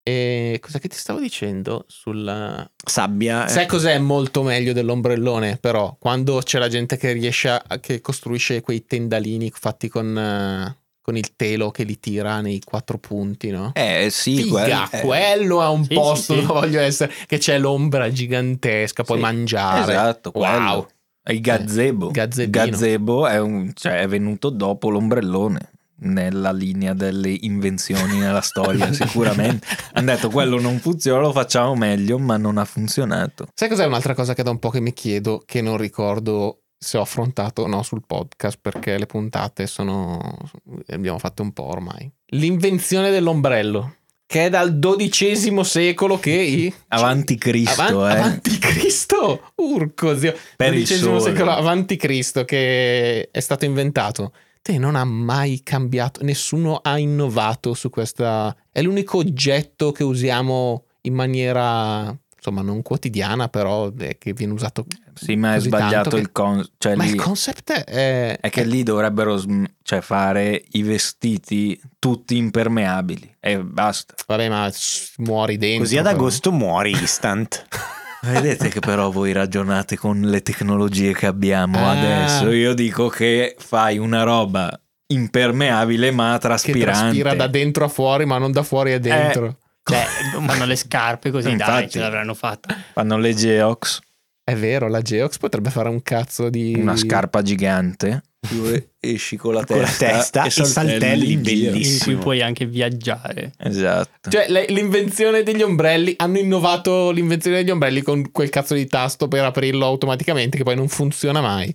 E cosa che ti stavo dicendo sulla. Sabbia. eh. Sai cos'è molto meglio dell'ombrellone? Però quando c'è la gente che riesce a. che costruisce quei tendalini fatti con. Eh, con il telo che li tira nei quattro punti, no? Eh sì, Figa, quel- eh, quello è un Sì, posto sì, sì. dove voglio essere. Che c'è l'ombra gigantesca, puoi Sì, mangiare. Esatto, Wow. quello. Il gazebo. Gazzebino. Gazebo è, un- cioè, è venuto dopo l'ombrellone nella linea delle invenzioni nella storia, sicuramente. Hanno detto quello non funziona, lo facciamo meglio, ma non ha funzionato. Sai cos'è un'altra cosa che da un po' che mi chiedo, che non ricordo se ho affrontato o no sul podcast, perché le puntate sono. le abbiamo fatte un po' ormai. L'invenzione dell'ombrello, che è dal XII secolo che i. Avanti Cristo, Avan- eh. Avanti Cristo, urco zio. Per il secolo avanti Cristo che è stato inventato. Te non ha mai cambiato, nessuno ha innovato su questa. È l'unico oggetto che usiamo in maniera insomma non quotidiana, però eh, che viene usato. Sì, ma è sbagliato che- il con... Cioè, Ma lì- il concept è. È che lì dovrebbero sm- cioè, fare i vestiti tutti impermeabili e basta. Vabbè, ma muori dentro. Così ad però. agosto muori instant. Vedete che però voi ragionate con le tecnologie che abbiamo Ah. adesso. Io dico che fai una roba impermeabile ma Che traspirante. traspira da dentro a fuori, ma non da fuori a dentro. Cioè, fanno le scarpe così, dai, Infatti. ce l'avranno fatta. Fanno le Geox, È vero, la Geox potrebbe fare un cazzo di. una scarpa gigante. Tu esci con la Con la testa, testa e saltelli in giro. bellissimi. In cui puoi anche viaggiare. Esatto. Cioè, le- l'invenzione degli ombrelli. Hanno innovato l'invenzione degli ombrelli con quel cazzo di tasto per aprirlo automaticamente, che poi non funziona mai.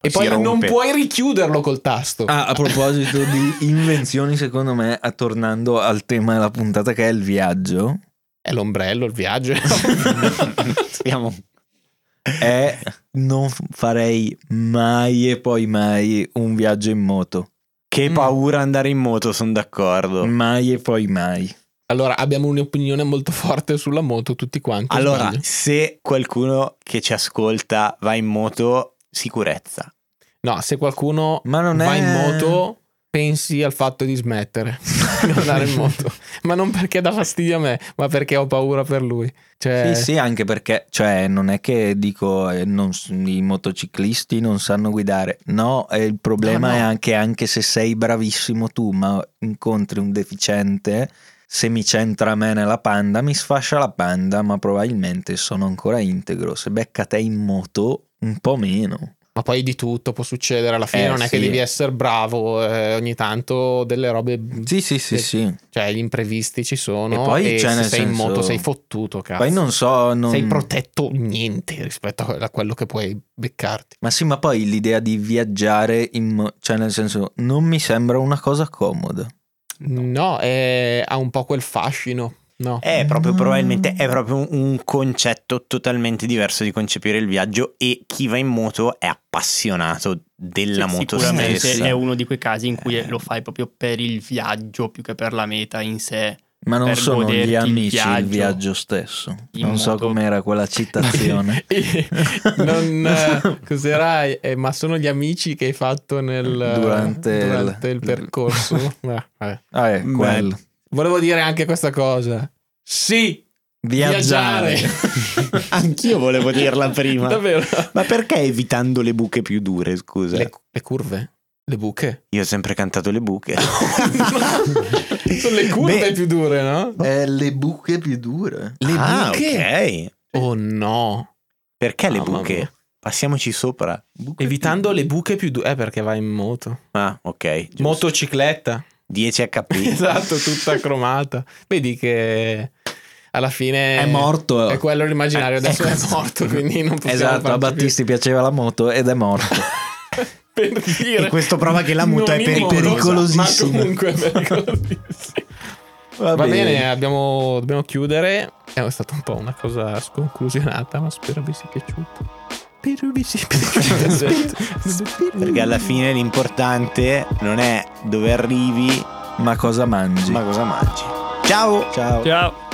E poi non rompe. puoi richiuderlo col tasto. Ah, a proposito di invenzioni, secondo me, tornando al tema della puntata che è il viaggio, È l'ombrello, il viaggio. Siamo- è non farei mai e poi mai un viaggio in moto. Che Mm. paura andare in moto, sono d'accordo. Mai e poi mai. allora, abbiamo un'opinione molto forte sulla moto, tutti quanti. Allora, sbaglio? se qualcuno che ci ascolta va in moto, sicurezza. no, se qualcuno Ma non va è- in moto, pensi al fatto di smettere di andare in moto. Ma non perché dà fastidio a me, ma perché ho paura per lui. Cioè, Sì, sì, anche perché, cioè, non è che dico eh, non i motociclisti non sanno guidare. No, eh, il problema No, no. è anche, anche se sei bravissimo tu, ma incontri un deficiente, se mi centra a me nella panda, mi sfascia la panda, ma probabilmente sono ancora integro. Se becca te in moto, un po' meno. Ma poi di tutto può succedere alla fine, Eh, non è che devi essere bravo, eh, ogni tanto delle robe, Sì, sì, sì, Sì. sì. cioè gli imprevisti ci sono E poi, e cioè, se sei in senso- moto sei fottuto, cazzo. Poi non so, non... Sei protetto niente rispetto a quello che puoi beccarti. Ma sì, ma poi l'idea di viaggiare in mo- cioè nel senso non mi sembra una cosa comoda. No, è- ha un po' quel fascino. No. È proprio probabilmente è proprio un- concetto totalmente diverso di concepire il viaggio e chi va in moto è appassionato della Sì, moto sicuramente stessa. è uno di quei casi in cui Eh. lo fai proprio per il viaggio più che per la meta in sé. Ma non sono gli il amici il viaggio. viaggio stesso. Non so modo- com'era quella citazione. non, eh, cos'era? Eh, ma sono gli amici che hai fatto nel, Durante il- durante il percorso. Eh. Ah, è Beh, quello. Volevo dire anche questa cosa. Sì, Viaggiare. Anch'io volevo dirla prima. davvero. Ma perché evitando le buche più dure, scusa? Le, le curve, le buche. Io ho sempre cantato le buche. Sono le curve Beh, più dure, no? Eh, le buche più dure. Le ah, buche? ok. Oh no. Perché le Mamma buche? Passiamoci sopra. Evitando le buche più dure. Eh, perché vai in moto. Ah, ok. giusto. Motocicletta. 10 HP. esatto, tutta cromata. Vedi che alla fine È morto. È quello l'immaginario, adesso Eh, è morto, quindi non possiamo Esatto, a farci più. Battisti piaceva la moto ed è morto. per dire E questo prova che la moto è moto, pericolosissima. Ma comunque è pericolosissima. Va, Va bene, abbiamo- dobbiamo chiudere. È stata un po' una cosa sconclusionata, ma. Spero vi sia piaciuto. Perché alla fine l'importante non è dove arrivi, Ma cosa mangi? ma cosa mangi. Ciao! Ciao. Ciao.